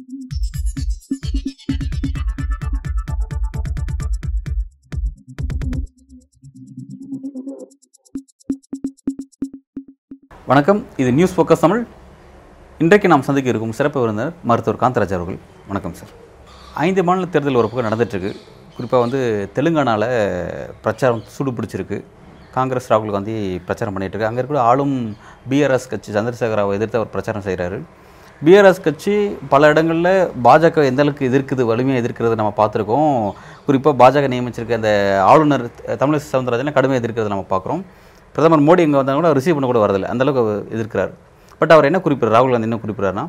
வணக்கம். இது news focus Tamil. இன்றைக்கு நாம் சந்திக்க இருக்கும் சிறப்பு விருந்தினர் மருத்துவர் காந்தராஜ் அவர்கள். வணக்கம் சார் ஐந்து மாநில தேர்தல் ஒரு பக்கம் நடந்துட்டுருக்கு. குறிப்பாக வந்து தெலுங்கானாவில் பிரச்சாரம் சூடு பிடிச்சிருக்கு காங்கிரஸ் ராகுல் காந்தி பிரச்சாரம் பண்ணிட்டு இருக்கு அங்கே இருக்கிற ஆளும் பிஆர்எஸ் கட்சி சந்திரசேகராவை எதிர்த்து அவர் பிரச்சாரம் செய்கிறாரு பிஆர்எஸ் கட்சி பல இடங்களில் பாஜக எந்த அளவுக்கு எதிர்க்குது வலிமையாக எதிர்க்கிறது நம்ம பார்த்துருக்கோம். குறிப்பாக பாஜக நியமிச்சிருக்க அந்த ஆளுநர் தமிழிசை சவுந்தரராஜனை கடுமையாக எதிர்க்கிறது நம்ம பார்க்குறோம். பிரதமர் மோடி இங்கே வந்தால் கூட ரிசீவ் பண்ண கூட வரதில்லை. அந்தளவுக்கு எதிர்க்கிறார். பட் அவர் என்ன குறிப்பிட்றார்? ராகுல் காந்தி என்ன குறிப்பிட்றாருன்னா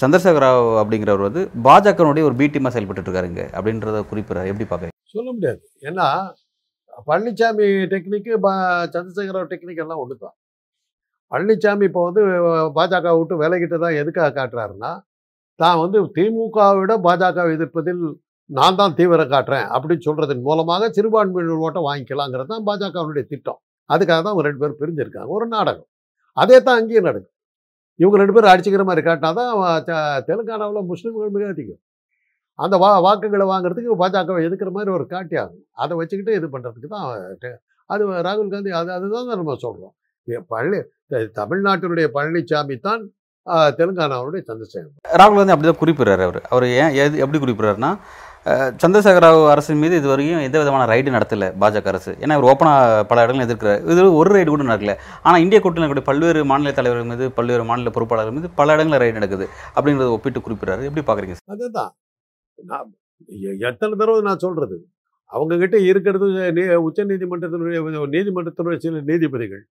சந்திரசேகர ராவ் அப்படிங்கிறவர் வந்து பாஜகனுடைய ஒரு பி டீமாக செயல்பட்டு அப்படின்றத குறிப்பிட்றாரு. எப்படி பார்க்குறீங்க? சொல்ல முடியாது. ஏன்னா பழனிசாமி டெக்னிக்கு பா சந்திரசேகர டெக்னிக் எல்லாம் ஒன்று தான் பழனிசாமி இப்போ வந்து பாஜக விட்டு விலகிட்டு தான் எதுக்காக காட்டுறாருன்னா தான் வந்து திமுகவை விட பாஜக எதிர்ப்பதில் நான் தான் தீவிரம் காட்டுறேன் அப்படின்னு சொல்கிறதன் மூலமாக சிறுபான்மையினர் ஓட்டை வாங்கிக்கலாங்கிறது தான் பாஜகவினுடைய திட்டம். அதுக்காக தான் ரெண்டு பேரும் பிரிஞ்சிருக்காங்க ஒரு நாடகம். அதே தான் அங்கேயும் நடக்கும் இவங்க ரெண்டு பேரும் அடிச்சுக்கிற மாதிரி காட்டினா தான் தெலுங்கானாவில் முஸ்லீம்கள் மிக அதிகம். அந்த வா வாக்குகளை வாங்குறதுக்கு பாஜகவை எதுக்குற மாதிரி ஒரு காட்டி ஆகும் அதை வச்சுக்கிட்டு இது பண்ணுறதுக்கு தான் அது ராகுல் காந்தி அது அதுதான் நம்ம சொல்கிறோம் பழனி தமிழ்நாட்டினுடைய பழனிசாமி தான் தெலுங்கானாவுடைய சந்திரசேகர் ராகுல் காந்தி அப்படி தான் குறிப்பிட்றாரு அவர். அவர் ஏன் எது எப்படி குறிப்பிட்றாருன்னா சந்திரசேகர ராவ் அரசின் மீது இது வரைக்கும் எந்த விதமான ரைடு நடத்தல பாஜக அரசு. ஏன்னா அவர் ஓப்பனாக பல இடங்களும் எதிர்க்கிறார். இது ஒரு ரைடு கூட நடக்கல. ஆனால் இந்திய கூட்டணியில் பல்வேறு மாநில தலைவர்கள் மீது பல்வேறு மாநில பொறுப்பாளர்கள் மீது பல இடங்களில் ரைடு நடக்குது. அப்படின்றத ஒப்பிட்டு குறிப்பிட்றாரு. எப்படி பார்க்குறீங்க அதுதான். நான் எத்தனை தடவை நான் சொல்றது? அவங்க கிட்ட இருக்கிறது உச்ச நீதிமன்றத்தினுடைய நீதிமன்றத்தினுடைய சில நீதிபதிகள்.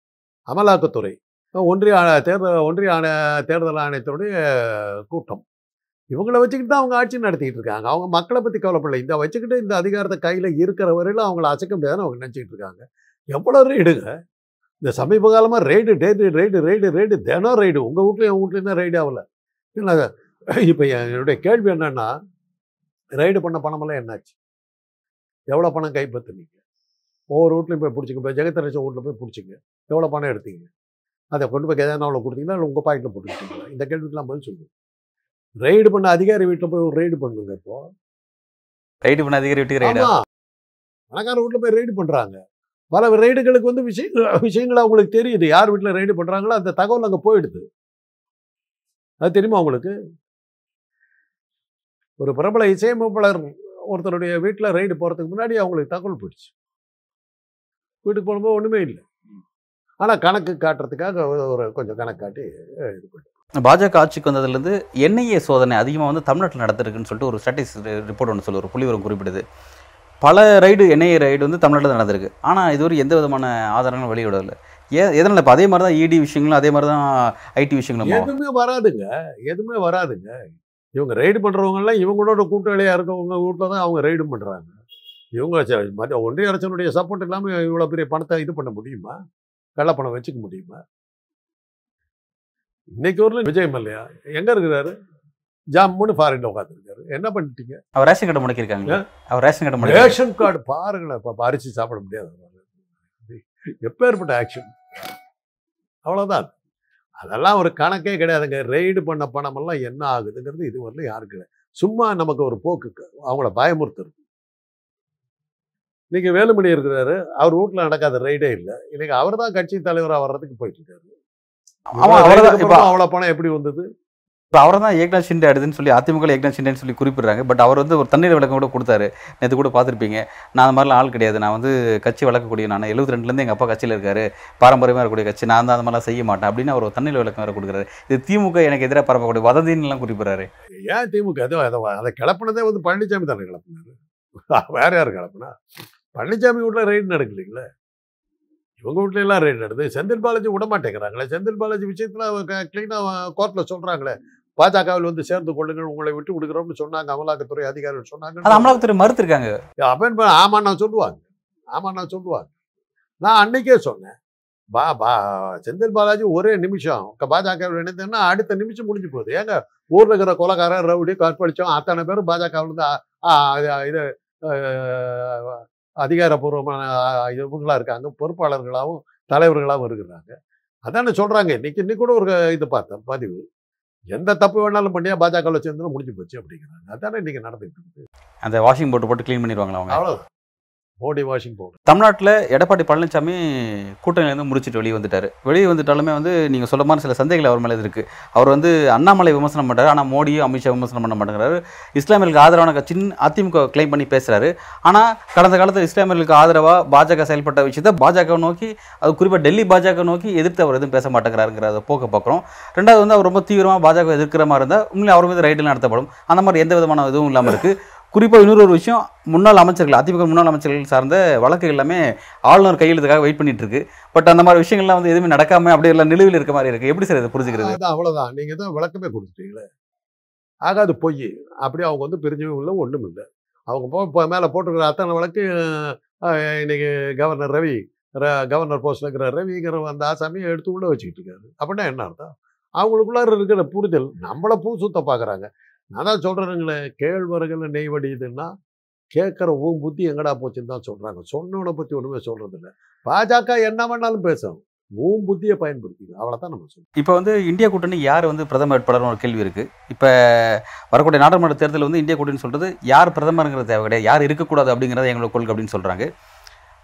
அமலாக்கத்துறை. ஒன்றிய ஆ- தேர்தல் ஒன்றிய ஆணைய தேர்தல் ஆணையத்தினுடைய கூட்டம். இவங்கள வச்சுக்கிட்டு தான் அவங்க ஆட்சி நடத்திட்டு இருக்காங்க. அவங்க மக்களை பற்றி கவலைப்படலை. இந்த வச்சுக்கிட்டு இந்த அதிகாரத்தை கையில் இருக்கிற வரையிலும் அவங்கள அசைக்க முடியாதுன்னு அவங்க நினச்சிக்கிட்டு இருக்காங்க. எவ்வளோ ரெய்டுங்க இந்த சமீப காலமாக raid date raid raid raid தினம் ரெய்டு உங்கள் வீட்லையும் என் வீட்லையும் தான் ரெய்டு ஆகல. இல்லை இப்போ என்னுடைய கேள்வி என்னன்னா ரைடு பண்ண பணமெல்லாம் என்னாச்சு? எவ்வளோ பணம் கைப்பற்றுனீங்க? ஒவ்வொரு வீட்லையும் போய் பிடிச்சிங்க இப்போ ஜெகதரசன் வீட்டில் போய் பிடிச்சிங்க எவ்வளோ பணம் எடுத்தீங்க? அதை கொண்டு போய் கஜானாவில் கொடுத்தீங்களா இல்லை உங்கள் பாக்கெட்டில் போட்டுக்கிட்டீங்களா இந்த கேள்விக்கெல்லாம் பதில் சொல்லுங்க ரைடு பண்ண அதிகாரி வீட்டில் போய் ஒரு ரைடு பண்ணுங்க இப்போ. ரைடு பண்ண அதிகாரி விட்டு ரைடு பணக்கார வீட்டில் போய் ரைடு பண்ணுறாங்க பல ரைடுகளுக்கு வந்து விஷய விஷயங்கள் அவங்களுக்கு தெரியுது. யார் வீட்டில் ரைடு பண்ணுறாங்களோ அந்த தகவல் அங்கே போயிடுது. அது தெரியுமா உங்களுக்கு? ஒரு பிரபல இசையமைப்பாளர் ஒருத்தருடைய வீட்டில் ரைடு போகிறதுக்கு முன்னாடி அவங்களுக்கு தகவல் போயிடுச்சு. வீட்டுக்கு போகும்போது ஒன்றுமே இல்லை. ஆனால் கணக்கு காட்டுறதுக்காக ஒரு- கொஞ்சம் கணக்கு காட்டி இது பண்ணி பாஜக ஆட்சிக்கு வந்ததுலேருந்து என்ஐஏ சோதனை அதிகமாக வந்து தமிழ்நாட்டில் நடந்திருக்குன்னு சொல்லிட்டு ஒரு ஸ்டாட்டிஸ் ரிப்போர்ட் ஒன்று சொல்லு ஒரு புள்ளிவரம் குறிப்பிடுது. பல ரைடு என்ஐஏ ரைடு வந்து தமிழ்நாட்டில் நடந்திருக்கு. ஆனால் இதுவரை எந்த விதமான ஆதாரங்களும் வெளியிடவில்லை. ஏன் எதனால் இப்போ அதே மாதிரி தான் இடி விஷயங்களும் அதே மாதிரி தான் ஐடி விஷயங்களும். எதுவுமே வராதுங்க. எதுவுமே வராதுங்க. இவங்க ரைடு பண்றவங்கலாம் இவங்களோட கூட்டாளியா இருக்கவங்க வீட்டில் தான் அவங்க ரைடு பண்றாங்க. இவங்க மற்ற ஒன்றிய அரசனுடைய சப்போர்ட் இல்லாமல் இவ்வளோ பெரிய பணத்தை இது பண்ண முடியுமா? கள்ளப்பணம் வச்சுக்க முடியுமா? இன்னைக்கு ஊர்ல விஜய் மல்லையா? எங்க இருக்கிறாரு? ஜம்முன்னு ஃபாரின்ல உட்காந்துருக்காரு என்ன பண்ணிட்டீங்க? அவர் ரேஷன் கார்டு முடக்கியிருக்காங்க. அவர் ரேஷன் கார்டு ரேஷன் கார்டு பாருங்களேன். இப்போ அரிசி சாப்பிட முடியாது. எப்பேற்பட்ட ஆக்ஷன் அவ்வளோதான் அதெல்லாம் ஒரு கணக்கே கிடையாதுங்க. ரெய்டு பண்ண பணமெல்லாம் என்ன ஆகுதுங்கிறது இது வரல யாருக்கு கிடையாது. சும்மா நமக்கு ஒரு போக்கு அவங்கள பயமுறுத்துறது. இன்னைக்கு வேலுமணி இருக்கிறாரு. அவர் வீட்டில் நடக்காத ரைடே இல்லை. இன்னைக்கு அவர் தான் கட்சி தலைவராக வர்றதுக்கு போயிட்டு இருக்காரு. அவ்வளோ பணம் எப்படி வந்தது? இப்போ அவரை தான் ஏக்நாத் ஷிண்டே அடுதுன்னு சொல்லி அதிமுக ஏக்நாத் ஷிண்டேன்னு சொல்லி குறிப்பிடுறாங்க. பட் அவர் வந்து ஒரு தண்ணீர் விளக்கம் கூட கொடுத்தாரு. நேற்று கூட பார்த்துருப்பீங்க. நான் அந்த மாதிரிலாம் ஆள் கிடையாது. நான் வந்து கட்சி வளர்க்கக்கூடிய நான் எழுபத்தி ரெண்டுலேருந்து எங்கள் அப்பா கட்சியில் இருக்காரு. பாரம்பரியமாக இருக்கக்கூடிய கட்சி. நான் தான் அந்த மாதிரிலாம் செய்ய மாட்டேன் அப்படின்னு அவர் ஒரு தண்ணீர் விளக்கம் வேறு கொடுக்குறாரு. இது திமுக எனக்கு எதிராக பரப்பக்கூடிய வதந்தின்லாம் குறிப்பிடுறாரு. ஏன் திமுக? அதை அதை அதை கிளப்புனதே வந்து பழனிசாமி தானே கிளப்புனாரு. வேற யார் கிளப்புனா? பழனிசாமி வீட்டில் ரைடு நடக்கலைங்களே? இவங்க வீட்ல எல்லாம் ரைடு நடக்குது. செந்தில் பாலாஜி விட மாட்டேங்கிறாங்களே? செந்தில் பாலாஜி விஷயத்தில் கிளீனாக கோர்ட்டில் சொல்கிறாங்களே பாஜகவில் வந்து சேர்ந்து கொள்ளுங்கள் உங்களை விட்டு விடுகிறோம்னு சொன்னாங்க அமலாக்கத்துறை அதிகாரிகள் அது சொன்னாங்க அமலாக்கத்துறை மறுத்திருக்காங்க. அப்பன் ஆமா நான் சொல்லுவாங்க. ஆமா நான் சொல்லுவாங்க. நான் அன்னைக்கே சொன்னேன். பா பா செந்தில் பாலாஜி ஒரே நிமிஷம் பாஜக இணைந்தேன்னா அடுத்த நிமிஷம் முடிஞ்சு போகுது. ஏங்க ஊர்ல இருக்கிற கொலகாரன் ரவுடி கற்பழிச்சோம் அத்தனை பேரும் பாஜகவில் ஆ, இது- அதிகாரப்பூர்வமான ஆ, இவங்களா இருக்காங்க. பொறுப்பாளர்களாகவும் தலைவர்களாகவும் இருக்கிறாங்க. அதானே சொல்றாங்க. இன்னைக்கு இன்னைக்கு கூட ஒரு இது பார்த்தேன் பதிவு. எந்த தப்பு வேணாலும் பண்ணியா பாஜகவில் சேர்ந்து முடிஞ்சு போச்சு அப்படிங்கிறாங்க. அதானே இன்னைக்கு நடந்துட்டு இருக்குது. அந்த வாஷிங் போட்டு போட்டு க்ளீன் பண்ணிடுவாங்களா அவங்க? அவ்வளோதான் பாடி வாஷிங் பவுடர் தமிழ்நாட்டில் எடப்பாடி பழனிசாமி கூட்டணியிலேருந்து முடிச்சுட்டு வெளியே வந்துட்டார். வெளியே வந்துட்டாலுமே வந்து நீங்கள் சொல்ல மாதிரி சில சந்தேகங்கள் அவர் மேலே இருக்குது அவர் வந்து அண்ணாமலை விமர்சனம் பண்ணுறாரு ஆனால் மோடியும் அமித்ஷா விமர்சனம் பண்ண மாட்டேங்கிறாரு. இஸ்லாமியர்களுக்கு ஆதரவான கட்சின்னு அதிமுக கிளைம் பண்ணி பேசுகிறாரு ஆனால் கடந்த காலத்தில் இஸ்லாமியர்களுக்கு ஆதரவாக பாஜக செயல்பட்ட விஷயத்தை பாஜக நோக்கி அது குறிப்பாக டெல்லி பாஜக நோக்கி எதிர்த்து அவர் எதுவும் பேச மாட்டேங்கிறாருங்கிறத போக்க பார்க்குறோம். ரெண்டாவது வந்து அவர் ரொம்ப தீவிரமாக பாஜக எதிர்க்கிற மாதிரி இருந்தால் உண்மையிலே அவர் மீது ரைடில் நடத்தப்படும். அந்த மாதிரி எந்த விதமான இதுவும் இல்லாமல் இருக்குது குறிப்பாக இன்னொரு ஒரு விஷயம் முன்னாள் அமைச்சர்கள் அதிமுக முன்னாள் அமைச்சர்கள் சார்ந்த வழக்கு எல்லாமே ஆளுநர் கையெழுத்துக்காக வெயிட் பண்ணிட்டு இருக்கு பட் அந்த மாதிரி விஷயங்கள்லாம் வந்து எதுவுமே நடக்காம அப்படியே எல்லாம் நிலுவையில் இருக்க மாதிரி இருக்கு. எப்படி சார் இதை புரிஞ்சுக்கிறது? அவ்வளோதான் நீங்கள் தான் விளக்கமே கொடுத்துட்டீங்களே. ஆகாது பொய். அப்படியே அவங்க வந்து பிரிஞ்சவும் இல்லை ஒன்றும் இல்லை. அவங்க போ இப்போ மேலே போட்டிருக்கிற அத்தனை வழக்கு இன்னைக்கு கவர்னர் ரவி ர- கவர்னர் போஸ்ட்ல இருக்கிற ரவிங்கிற அந்த ஆசாமியை எடுத்து உள்ளே வச்சுக்கிட்டு இருக்காரு. அப்படின்னா என்ன அர்த்தம்? அவங்களுக்குள்ளார இருக்கிற புரிதல் நம்மளை பூ சுத்த பார்க்குறாங்க. நான் தான் சொல்கிறேனுங்களே கேழ்வரகுல நெய் வடியுதுன்னா கேட்குற உன் புத்தி எங்கடா போச்சுன்னு தான் சொல்கிறாங்க சொன்னவனை பற்றி ஒன்றுமே சொல்கிறது இல்லை பாஜக என்ன வேணாலும் பேசும். ஓம் புத்தியை பயன்படுத்திங்க அவ்வளோதான் நம்ம சொல்லணும் இப்போ வந்து இந்தியா கூட்டணி யார் வந்து பிரதமர் வேட்பாளர்னு ஒரு கேள்வி இருக்குது இப்போ வரக்கூடிய நாடாளுமன்ற தேர்தல் வந்து இந்தியா கூட்டணி சொல்கிறது யார் பிரதமருங்கிறது தேவை கிடையாது. யார் இருக்கக்கூடாது அப்படிங்கிறத எங்களோட கொள்கை அப்படின்னு சொல்கிறாங்க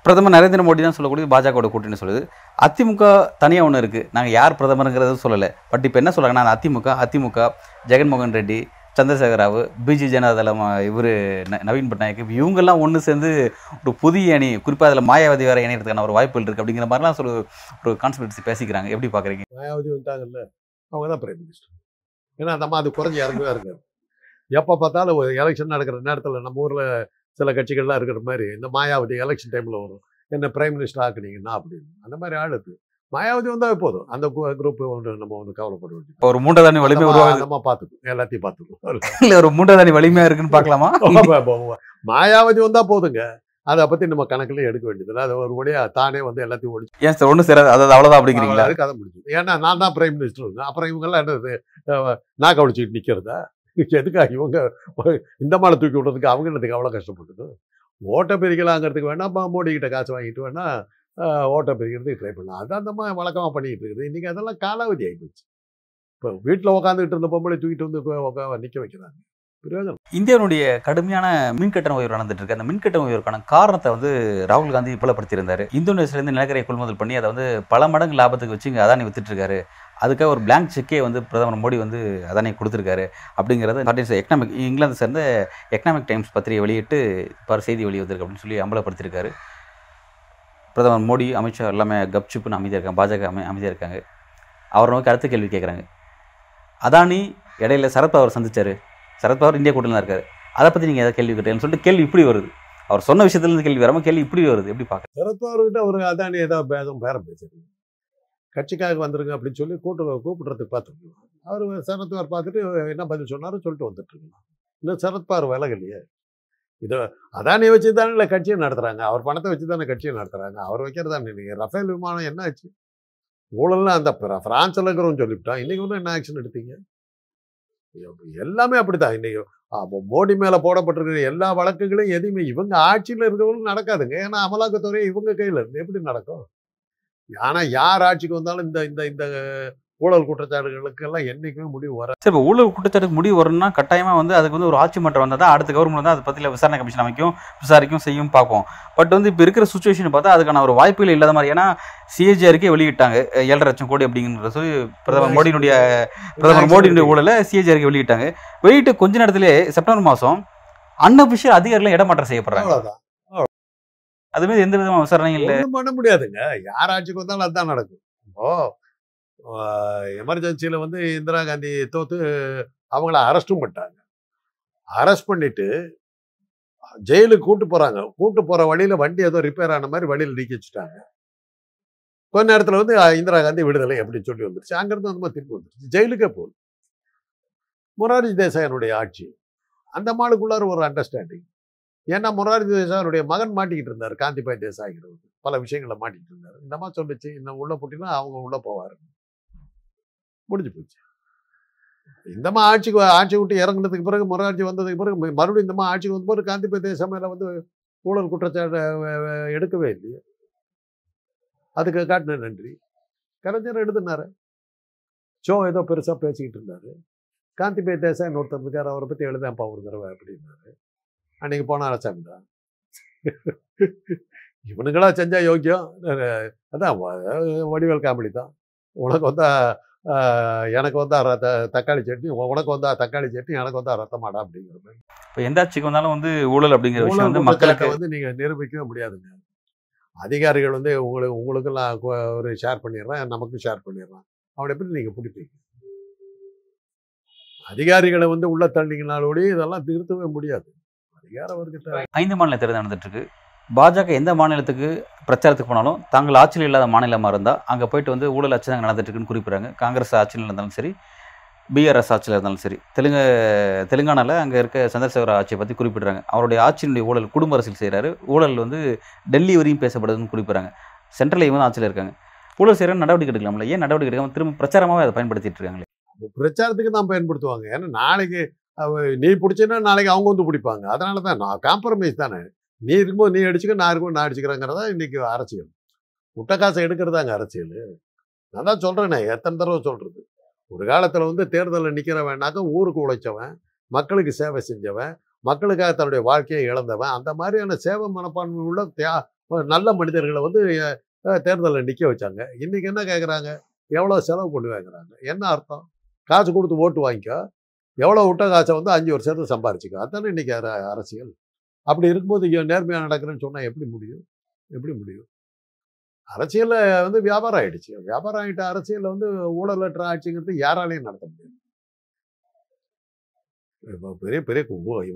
பிரதமர் நரேந்திர மோடி தான் சொல்லக்கூடிய பாஜகவோட கூட்டணி சொல்லுது. அதிமுக தனியாக ஒன்று இருக்குது நாங்கள் யார் பிரதமருங்கிறது சொல்லலை. பட் இப்போ என்ன சொல்கிறாங்கன்னா அதிமுக அதிமுக ஜெகன்மோகன் ரெட்டி சந்திரசேகராவு பிஜி ஜனதாதளம் இவர் நவீன் பட்நாயக் இவங்கெல்லாம் ஒன்று சேர்ந்து ஒரு புதிய அணி குறிப்பாக அதில் மாயாவதி வேற இணையத்துக்கான ஒரு வாய்ப்புகள் இருக்குது அப்படிங்கிற மாதிரிலாம் சொல்ல ஒரு கான்ஸ்பிரன்சி பேசிக்கிறாங்க. எப்படி பார்க்குறீங்க? மாயாவதி வந்தாங்கல்ல அவங்க தான் பிரைம் மினிஸ்டர் ஏன்னா நம்ம அது குறைஞ்சி இறங்கவே இருக்காது எப்போ பார்த்தாலும் ஒரு எலெக்ஷன் நடக்கிற நேரத்தில் நம்ம ஊரில் சில கட்சிகள்லாம் இருக்கிற மாதிரி இந்த மாயாவதி எலெக்ஷன் டைமில் வரும். என்ன பிரைம் மினிஸ்டர் ஆக்குனீங்கன்னா அப்படின்னு. அந்த மாதிரி ஆளுது மாயாவதி வந்தால் போதும். அந்த குரூப் ஒன்று நம்ம ஒன்று கவலைப்பட வேண்டியது ஒரு மூன்றதானி வலிமை உருவாகுது. நம்ம பார்த்துக்கணும் எல்லாத்தையும் பார்த்துக்கணும் இல்லை ஒரு மூன்றதானி வலிமையாக இருக்குன்னு பார்க்கலாமா? மாயாவதி வந்தால் போதுங்க. அதை பற்றி நம்ம கணக்கில் எடுக்க வேண்டியதில்லை அது ஒரு வழியாக தானே வந்து எல்லாத்தையும் ஒழிச்சு ஏன் சார் ஒன்றும் சேராது. அதாவது அவ்வளோதான் அப்படிங்கிறீங்களா? அது கதை முடிஞ்சது. ஏன்னா நான் தான் பிரைம் மினிஸ்டர் அப்புறம் இவங்கெல்லாம் என்னது? அஹ், நாக்க ஒழிச்சிட்டு நிற்கிறதா எதுக்கா இவங்க இந்த மாலை தூக்கி விடுறதுக்கு அவங்க என்னதுக்கு அவ்வளோ கஷ்டப்பட்டது ஓட்டை பிரிக்கலாங்கிறதுக்கு வேணா பா- மோடி கிட்ட காசு வாங்கிட்டு வேணா ஓட்டை பிரிக்கிறதுக்கு ட்ரை பண்ணலாம். அதான் அந்த மாதிரி வழக்கமாக பண்ணிக்கிட்டு இருக்குது. இன்றைக்கி அதெல்லாம் காலாவதி ஆகிப்போச்சு இப்போ வீட்டில் உட்காந்துக்கிட்டு இருந்த பொம்பளை தூக்கிட்டு வந்து உட்கா நிற்க வைக்கிறாங்க. பிரயோஜனம் இந்தியாவுடைய கடுமையான மின்கட்டண உயர்வு நடந்துட்டு இருக்கு அந்த மின்கட்டண உயர்வுக்கான காரணத்தை வந்து ராகுல் காந்தி புலப்படுத்தியிருந்தாரு. இந்தோனேஷியிலேருந்து நிலக்கரை கொள்முதல் பண்ணி அதை வந்து பல மடங்கு லாபத்துக்கு வச்சு இங்கே அதானி வித்துட்டு இருக்காரு அதுக்காக ஒரு பிளாங்க் செக்கே வந்து பிரதமர் மோடி வந்து அதானி கொடுத்துருக்காரு அப்படிங்கிறத நாட்டின் எக்கனாமிக் இங்கிலாந்து சேர்ந்த எக்கனாமிக் டைம்ஸ் பத்திரிகை வெளியிட்டு பல செய்தி வெளியே வந்திருக்கு அப்படின்னு சொல்லி அம்பலப்படுத்தியிருக்காரு. பிரதமர் மோடி அமைச்சர் எல்லாமே கப்சிப்புன்னு அமைதியாக இருக்காங்க. பாஜக அமை அமைதியாக இருக்காங்க. அவர் நோக்கி அடுத்த கேள்வி கேட்குறாங்க அதானி இடையில சரத்பவர் சந்தித்தார் சரத்பவர் இந்தியா கூட்டத்தில் தான் இருக்கார். அதை பற்றி நீங்கள் எதாவது கேள்வி கேட்டீங்கன்னு சொல்லிட்டு கேள்வி இப்படி வருது. அவர் சொன்ன விஷயத்துலேருந்து கேள்வி வராமல் கேள்வி இப்படி வருது. எப்படி பார்க்க சரத்பவர்கிட்ட அவர் அதானி ஏதாவது பேதம் பேரம் பேசுறீங்க கட்சிக்காக வந்துருங்க அப்படின்னு சொல்லி கூட்டு கூப்பிடுறதுக்கு பார்த்துருக்கலாம் அவர் சரத்வார் பார்த்துட்டு என்ன பதில் சொன்னாரோ சொல்லிட்டு வந்துட்டு இருக்கலாம் இன்னும் சரத்வார் விலகலையே. இதை அதான் நீ வச்சு தானே இல்லை கட்சியை நடத்துகிறாங்க அவர் பணத்தை வச்சு தானே கட்சியை நடத்துகிறாங்க அவர் வைக்கிறதா நீங்கள் ரஃபேல் விமானம் என்ன ஆச்சு? ஊழல்லாம் அந்த ஃப்ரான்ஸில் இருக்கிறவங்க சொல்லிவிட்டான். இன்றைக்கி ஒன்றும் என்ன ஆக்ஷன் எடுத்தீங்க? எல்லாமே அப்படித்தான். இன்னைக்கு அப்போ மோடி மேலே போடப்பட்டிருக்கிற எல்லா வழக்குகளையும் எதுவுமே இவங்க ஆட்சியில் இருக்கிறவங்களும் நடக்காதுங்க. ஏன்னா அமலாக்கத்துறை இவங்க கையில் இருந்து எப்படி நடக்கும்? ஆனால் யார் ஆட்சிக்கு வந்தாலும் இந்த இந்த இந்த ஊழல் குற்றச்சாட்டுகளுக்கு எல்லாம் என்னைக்குமே முடிவு வர சரி இப்போ ஊழல் குற்றச்சாட்டுக்கு முடிவு வரணும்னா கட்டாயமாக வந்து அதுக்கு வந்து ஒரு ஆட்சி மாற்றம் வந்தால் தான் அடுத்த கவர்மெண்ட் வந்து அதை பற்றியில் விசாரணை கமிஷன் அமைக்கும் விசாரிக்கும் செய்யும் பார்ப்போம். பட் வந்து இப்போ இருக்கிற சுச்சுவேஷன் பார்த்தா அதுக்கான ஒரு வாய்ப்புகள் இல்லாத மாதிரி ஏன்னா சிஏஜிஆருக்கே வெளியிட்டாங்க அஹ் ஏழரை லட்சம் கோடி அப்படிங்கிற சொல்லி பிரதமர் மோடியினுடைய பிரதமர் மோடியினுடைய ஊழலை சிஏஜிஆருக்கு வெளியிட்டாங்க. வெளியிட்டு கொஞ்ச நேரத்திலே செப்டம்பர் மாதம் அன்அபிஷியல் அதிகாரிகள் இடமாற்றம் செய்யப்படுறாங்க. அவ்வளவுதான். அதுமே எந்த விதமான விசாரணையும் இல்லை. பண்ண முடியாதுங்க. யார் ஆட்சிக்கு வந்தாலும் அதுதான் நடக்கும். இப்போ எமர்ஜென்சியில் வந்து இந்திரா காந்தி தோத்து அவங்கள அரெஸ்ட்டும் பண்ணிட்டாங்க. அரெஸ்ட் பண்ணிட்டு ஜெயிலுக்கு கூட்டு போகிறாங்க கூட்டு போகிற வழியில் வண்டி ஏதோ ரிப்பேர் ஆன மாதிரி வழியில் நீக்கி வச்சுட்டாங்க. கொஞ்ச நேரத்தில் வந்து இந்திரா காந்தி விடுதலை அப்படின்னு சொல்லி வந்துருச்சு. அங்கேருந்து அந்த மாதிரி திருப்பி வந்துருச்சு. ஜெயிலுக்கே போகுது மொரார்ஜி தேசாயனுடைய ஆட்சி. அந்த மாளுக்குள்ளார ஒரு அண்டர்ஸ்டாண்டிங் ஏன்னா மொரார்ஜி தேசாயனுடைய மகன் மாட்டிக்கிட்டு இருந்தார். காந்திபாய் தேசாய்ங்கிறவர் பல விஷயங்களை மாட்டிக்கிட்டு இருந்தார். இந்த மாதிரி சொல்லிச்சு. இந்த உள்ளே போட்டினா அவங்க உள்ளே போவார். முடிஞ்சு போச்சு. இந்தமா ஆட்சிக்கு ஆட்சி விட்டு இறங்குனதுக்கு பிறகு மொரார்ஜி வந்ததுக்கு பிறகு மறுபடியும் இந்தமா ஆட்சிக்கு வந்த பிறகு காந்தி தேசா சமையல வந்து ஊழல் குற்றச்சாட்டை எடுக்கவே இல்லையே. அதுக்கு காட்டின நன்றி. கலைஞர் எழுதினாரு. சோ ஏதோ பெருசாக பேசிக்கிட்டு இருந்தாரு. காந்திபே தேசா இன்னொருத்தர் இருக்கார் அவரை பற்றி எழுதாப்பா ஒரு தடவை அப்படின்னாரு. அன்னைக்கு போன அரசாங்கம் தான் இவனுங்களா செஞ்சால் யோக்கியம். அதான் வடிவேல் காமெடி தான் உனக்கு வந்தால் எனக்கு வந்தா ரத்த தக்காளி சட்னி உனக்கு வந்தா தக்காளி சட்னி எனக்கு வந்தா ரத்தமாடா அப்படிங்கிற மாதிரி. இப்போ எந்த ஆட்சிக்கு வந்தாலும் வந்து ஊழல் அப்படிங்கிற விஷயம் வந்து மக்களுக்கு வந்து நீங்க நிரூபிக்கவே முடியாதுங்க. அதிகாரிகள் வந்து உங்களுக்கு உங்களுக்கெல்லாம் கு- ஒரு ஷேர் பண்ணிடுறேன் நமக்கும் ஷேர் பண்ணிடுறான். அவனை எப்படி நீங்க பிடிப்பீங்க. அதிகாரிகளை வந்து உள்ள தள்ளிங்கனாலோடய இதெல்லாம் திருத்தவே முடியாது. அதிகார வர்க்கத்தை ஐந்து மாநில தேர்தல் நடந்துட்டு இருக்கு பாஜக எந்த மாநிலத்துக்கு பிரச்சாரத்துக்கு போனாலும் தாங்கள் ஆட்சியில் இல்லாத மாநிலமாக இருந்தால் அங்கே போயிட்டு வந்து ஊழல் ஆட்சி தான் நடந்துட்டுருக்குன்னு குறிப்பிட்றாங்க. காங்கிரஸ் ஆட்சியில் இருந்தாலும் சரி பிஆர்எஸ் ஆட்சியில் இருந்தாலும் சரி தெலுங்கு தெலுங்கானாவில் அங்கே இருக்க சந்திரசேகர ஆட்சியை பற்றி குறிப்பிட்றாங்க. அவருடைய ஆட்சியினுடைய ஊழல் குடும்ப அரசியல் செய்கிறாரு ஊழல் வந்து டெல்லி வரையும் பேசப்படுதுன்னு குறிப்பிட்றாங்க. சென்ட்ரல் இவங்க ஆட்சியில் இருக்காங்க. ஊழல் செய்கிற நடவடிக்கை எடுக்கலாம்ல? ஏன் நடவடிக்கை எடுக்காமல் திரும்ப பிரச்சாரமாகவே அதை பயன்படுத்திட்டு இருக்காங்களே? பிரச்சாரத்துக்கு தான் பயன்படுத்துவாங்க. ஏன்னா நாளைக்கு நீ பிடிச்சேன்னா நாளைக்கு அவங்க வந்து பிடிப்பாங்க. அதனால தான் நான் காம்ப்ரமைஸ் தானே. நீ இருக்கும்போது நீ அடிச்சுக்க நான் இருக்கும்போது நான் அடிச்சுக்கிறேங்கிறதா இன்றைக்கி அரசியல். முட்டை காசை எடுக்கிறதாங்க அரசியல். நான் தான் சொல்கிறேனே எத்தனை தடவை சொல்கிறது ஒரு காலத்தில் வந்து தேர்தலில் நிற்கிறவனாக்க ஊருக்கு உழைச்சவன் மக்களுக்கு சேவை செஞ்சவன் மக்களுக்காக தன்னுடைய வாழ்க்கையை இழந்தவன் அந்த மாதிரியான சேவை மனப்பான்மை உள்ள தியா நல்ல மனிதர்களை வந்து தேர்தலில் நிற்க வச்சாங்க. இன்றைக்கி என்ன கேட்குறாங்க எவ்வளோ செலவு பண்ணி வாங்குறாங்க? என்ன அர்த்தம்? காசு கொடுத்து ஓட்டு வாங்கிக்கோ. எவ்வளோ விட்ட காசை வந்து அஞ்சு வருஷத்துக்கு சம்பாரிச்சிக்கோ. அதுதானே இன்றைக்கி அரசியல். அப்படி இருக்கும்போது இங்கே நேர்மையாக நடக்கிறேன்னு சொன்னால் எப்படி முடியும்? எப்படி முடியும்? அரசியலில் வந்து வியாபாரம் ஆயிடுச்சு. வியாபாரம் ஆகிட்ட அரசியலில் வந்து ஊழலற்ற ஆட்சிங்கிறது யாராலையும் நடத்த முடியாது. இப்போ பெரிய பெரிய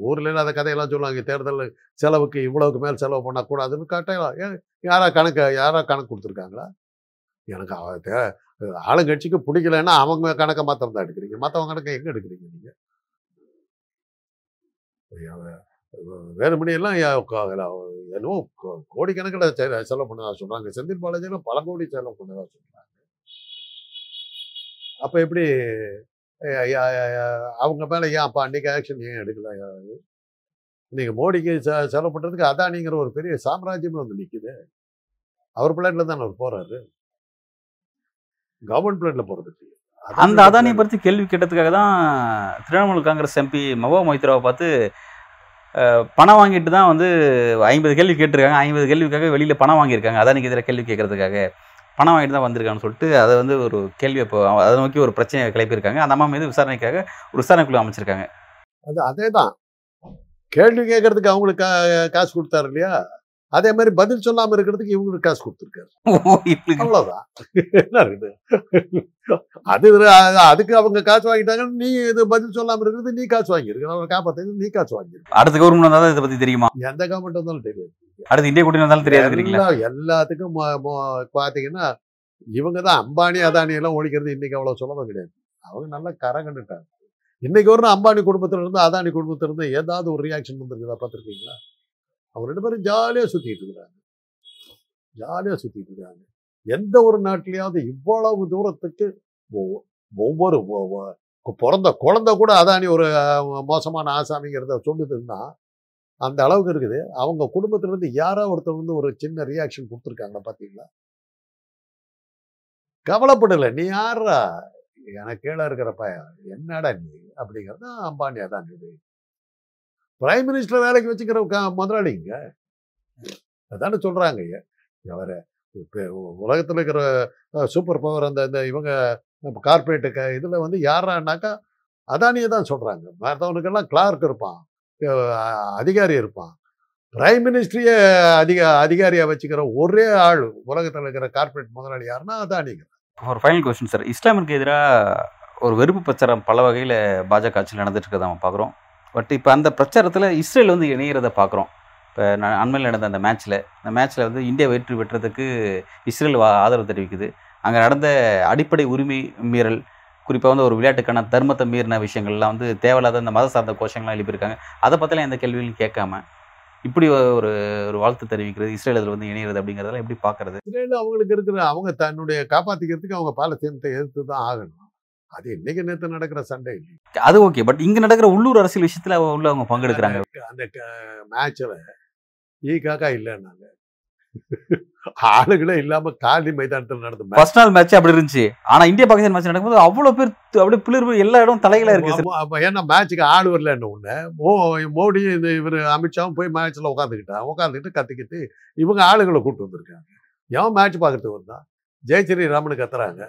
ஊரில் இல்லாத கதையெல்லாம் சொல்லுவாங்க தேர்தல் செலவுக்கு இவ்வளவுக்கு மேல் செலவு பண்ணக்கூடாதுன்னு கட்டாயம். ஏன் யாரா கணக்கு யாரா கணக்கு கொடுத்துருக்காங்களா? எனக்கு ஆளுங்கட்சிக்கு பிடிக்கலன்னா அவங்க கணக்கை மாத்திரம் தான் எடுக்கிறீங்க. மற்றவங்க கணக்கை எங்கே எடுக்கிறீங்க நீங்கள் வே- வேலுமணி எல்லாம் யா- க- என்னவோ கோடிக்கணக்கில் செலவு பண்ணதா சொல்றாங்க. செந்தில் பாலாஜிலாம் பல கோடி செலவு பண்ணதா சொல்றாங்க. அப்ப எப்படி அவங்க மேல ஏன் அப்ப அன்னைக்கு ஆக்ஷன் ஏன் எடுக்கல? நீங்க மோடிக்கு செ- செலவு பண்றதுக்கு அதானிங்கிற ஒரு பெரிய சாம்ராஜ்யமே வந்து நிக்குது. அவர் பிளாட்ல தான் அவர் போறாரு. கவர்மெண்ட் பிளாட்ல போறதுக்கு அந்த அதானியை பற்றி கேள்வி கேட்டதுக்காக தான் திரிணாமுல் காங்கிரஸ் எம்பி மவா மொய்த்ராவை பார்த்து பணம் வாங்கிட்டு தான் வந்து ஐம்பது கேள்வி கேட்டிருக்காங்க. ஐம்பது கேள்விக்காக வெளியில் பணம் வாங்கியிருக்காங்க. அதான் எதிராக கேள்வி கேட்கறதுக்காக. பணம் வாங்கிட்டு தான் வந்திருக்கான்னு சொல்லிட்டு அதை வந்து ஒரு கேள்வி இப்போ அதை நோக்கி ஒரு பிரச்சனையை கிளப்பியிருக்காங்க. அந்த அம்மா மீது விசாரணைக்காக ஒரு விசாரணை குழு அமைச்சிருக்காங்க. அது அதே தான் கேள்வி கேட்கறதுக்கு அவங்களுக்கு கா- காசு கொடுத்தாரு இல்லையா? அதே மாதிரி பதில் சொல்லாம இருக்கிறதுக்கு இவங்களுக்கு காசு கொடுத்துருக்காரு. அவ்வளவுதான். என்ன இருக்குது? அது அது- அதுக்கு அவங்க காசு வாங்கிட்டாங்கன்னு நீ இது பதில் சொல்லாம இருக்கிறது நீ காசு வாங்கியிருக்க. அவரை காப்பாத்துறது நீ காசு வாங்கியிருக்க. அடுத்த கவர்மெண்ட் வந்தால் இதை பற்றி தெரியுமா? எந்த கவர்மெண்ட் வந்தாலும் தெரியாது. அடுத்து இந்திய கூட்டணி வந்தாலும் எல்லா எல்லாத்துக்கும் பாத்தீங்கன்னா இவங்க தான் அம்பானி அதானி எல்லாம் ஒழிக்கிறது இன்னைக்கு அவ்வளவு சுலபம் கிடையாது. அவங்க நல்லா கரை கண்டுட்டாங்க. இன்னைக்கு ஒரு அம்பானி குடும்பத்துல இருந்து அதானி குடும்பத்துல இருந்து ஏதாவது ஒரு ரியாக்ஷன் வந்திருக்குதா? பார்த்துருக்கீங்களா? அவங்க ரெண்டு பேரும் ஜாலியாக சுற்றிட்டு இருக்கிறாங்க. ஜாலியா சுற்றிட்டு இருக்காங்க. எந்த ஒரு நாட்டிலேயாவது இவ்வளவு தூரத்துக்கு ஒவ்வொ- ஒவ்வொரு பிறந்த குழந்த கூட அதானி ஒரு மோசமான ஆசாமிங்கிறத சொல்லுதுன்னா அந்த அளவுக்கு இருக்குது. அவங்க குடும்பத்திலேருந்து யாரோ ஒருத்தர் வந்து ஒரு சின்ன ரியாக்ஷன் கொடுத்துருக்காங்க பார்த்தீங்களா கவலைப்படலை. நீ யாரா எனக்கு கீழே இருக்கிறப்ப என்னடா நீ? அப்படிங்கிறது அம்பானி அதான் இது. பிரைம் மினிஸ்டர் வேலைக்கு வச்சுக்கிற முதலாளிங்க அதானே சொல்கிறாங்க அவர உலகத்தில் இருக்கிற சூப்பர் பவர் அந்த இந்த இவங்க கார்பரேட் இதில் வந்து யாரானாக்கா அதானியை தான் சொல்கிறாங்க மற்றவனுக்கெல்லாம் கிளார்க் இருப்பான் அதிகாரி இருப்பான். பிரைம் மினிஸ்டரையே அதிக அதிகாரியாக வச்சுக்கிற ஒரே ஆள் உலகத்தில் இருக்கிற கார்பரேட் முதலாளி யாருன்னா அதானிங்க. ஒரு ஃபைனல் கொஸ்டின் சார் இஸ்லாமிற்கு எதிராக ஒரு வெறுப்பு பிரச்சாரம் பல வகையில் பாஜக ஆட்சியில் நடந்துட்டு இருக்கிறத நம்ம பார்க்குறோம் பட் இப்போ அந்த பிரச்சாரத்தில் இஸ்ரேல் வந்து இணையிறத பார்க்குறோம் இப்போ நான் அண்மையில் நடந்த அந்த மேட்ச்சில் அந்த மேட்ச்சில் வந்து இந்தியா வெற்றி பெற்றதுக்கு இஸ்ரேல் வா- ஆதரவு தெரிவிக்குது. அங்கே நடந்த அடிப்படை உரிமை மீறல் குறிப்பாக வந்து ஒரு விளையாட்டுக்கான தர்மத்தை மீறின விஷயங்கள்லாம் வந்து தேவையில்லாத அந்த மத சார்ந்த கோஷங்கள்லாம் எழுப்பியிருக்காங்க. அதை பற்றிலாம் எந்த கேள்வியும் கேட்காம இப்படி ஒரு ஒரு வாழ்த்து தெரிவிக்கிறது இஸ்ரேல் அதில் வந்து இணையிறது அப்படிங்கிறதெல்லாம் எப்படி பார்க்கறது இஸ்ரேல் அவங்களுக்கு இருக்கிற அவங்க தன்னுடைய காப்பாற்றிக்கிறதுக்கு அவங்க பாலஸ்தீனத்தை எதிர்த்து தான் ஆகணும். அது இன்னைக்கு நேத்து நடக்கிற சண்டை இல்லை அது ஓகே பட் இங்கே நடக்கிற உள்ளூர் அரசியல் விஷயத்தில் உள்ள அவங்க பங்கெடுக்கிறாங்க. அந்த மேட்ச்ல ஈ காக்கா இல்லைன்னாங்க. ஆளுகளே இல்லாம காலி மைதானத்தில் நடந்த match. ஃபர்ஸ்ட் நாள் மேட்ச் அப்படி இருந்துச்சு. ஆனா இந்தியா பாகிஸ்தான் மேட்ச் நடக்கும்போது அவ்வளவு பேர் அப்படியே பிளிர் எல்லா இடம் தலைகளா இருக்கு ஏன்னா மேட்சுக்கு ஆள் வரல என்ன ஒண்ணு. மோ மோடி இந்த இவர் அமித்ஷாவும் போய் மேட்ச்ல உட்காந்துக்கிட்டான் உட்காந்துக்கிட்டு கத்திக்கிட்டு இவங்க ஆளுகளை கூட்டு வந்திருக்காங்க. எவன் மேட்ச் பார்க்கறதுக்கு வந்தான் ஜெயஸ்ரீ ராமனு கத்துறாங்க.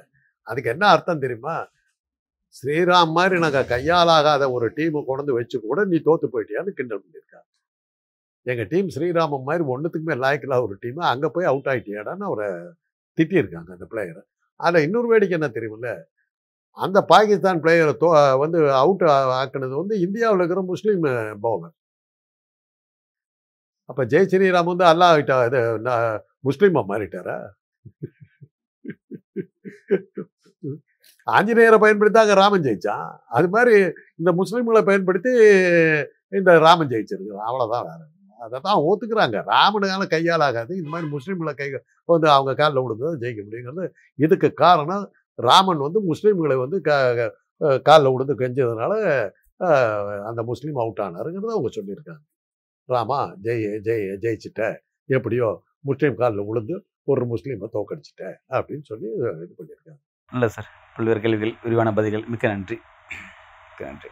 அதுக்கு என்ன அர்த்தம் தெரியுமா? ஸ்ரீராம் மாதிரி நாங்க கையாலாகாத ஒரு டீமை கொண்டு வச்சு கூட நீ தோற்று போயிட்டியான்னு கிண்டல் பண்ணியிருக்காங்க எங்கள் டீம் ஸ்ரீராமன் மாதிரி ஒன்றுத்துக்குமே லாய்க்கில்லா ஒரு டீம் அங்கே போய் அவுட் ஆகிட்டியாடான்னு அவரை திட்டியிருக்காங்க அந்த பிளேயரை அதில் இன்னொரு வேடிக்கை என்ன தெரியுமில்ல? அந்த பாகிஸ்தான் பிளேயரை தோ வந்து அவுட் ஆக்கினது வந்து இந்தியாவில் இருக்கிற முஸ்லீம் பவுலர் அப்போ ஜெய் ஸ்ரீராம் வந்து அல்லா ஆகிட்டா இது நான் மாறிட்டாரா? ஆஞ்சநேயரை பயன்படுத்தி அங்கே ராமன் ஜெயிச்சான். அது மாதிரி இந்த முஸ்லீம்களை பயன்படுத்தி இந்த ராமன் ஜெயிச்சிருக்கு அவ்வளோதான் வேற. அதை தான் ஒத்துக்கிறாங்க. ராமனுக்கால கையால் ஆகாது. இந்த மாதிரி முஸ்லீம்களை கை வந்து அவங்க காலில் விழுந்து ஜெயிக்க முடியுங்கிறது இதுக்கு காரணம். ராமன் வந்து முஸ்லீம்களை வந்து க காலில் விழுந்து கெஞ்சதுனால அந்த முஸ்லீம் அவுட் ஆனாருங்கிறத அவங்க சொல்லியிருக்காங்க. ராமா ஜெய ஜெய ஜெயிச்சிட்ட. எப்படியோ முஸ்லீம் காலில் விழுந்து ஒரு முஸ்லீமை தோக்கடிச்சிட்ட அப்படின்னு சொல்லி இது பண்ணியிருக்காங்க. நல்ல சார். பல்வேறு கேள்விகள் விரிவான பதில்கள். மிக்க நன்றி. மிக்க நன்றி.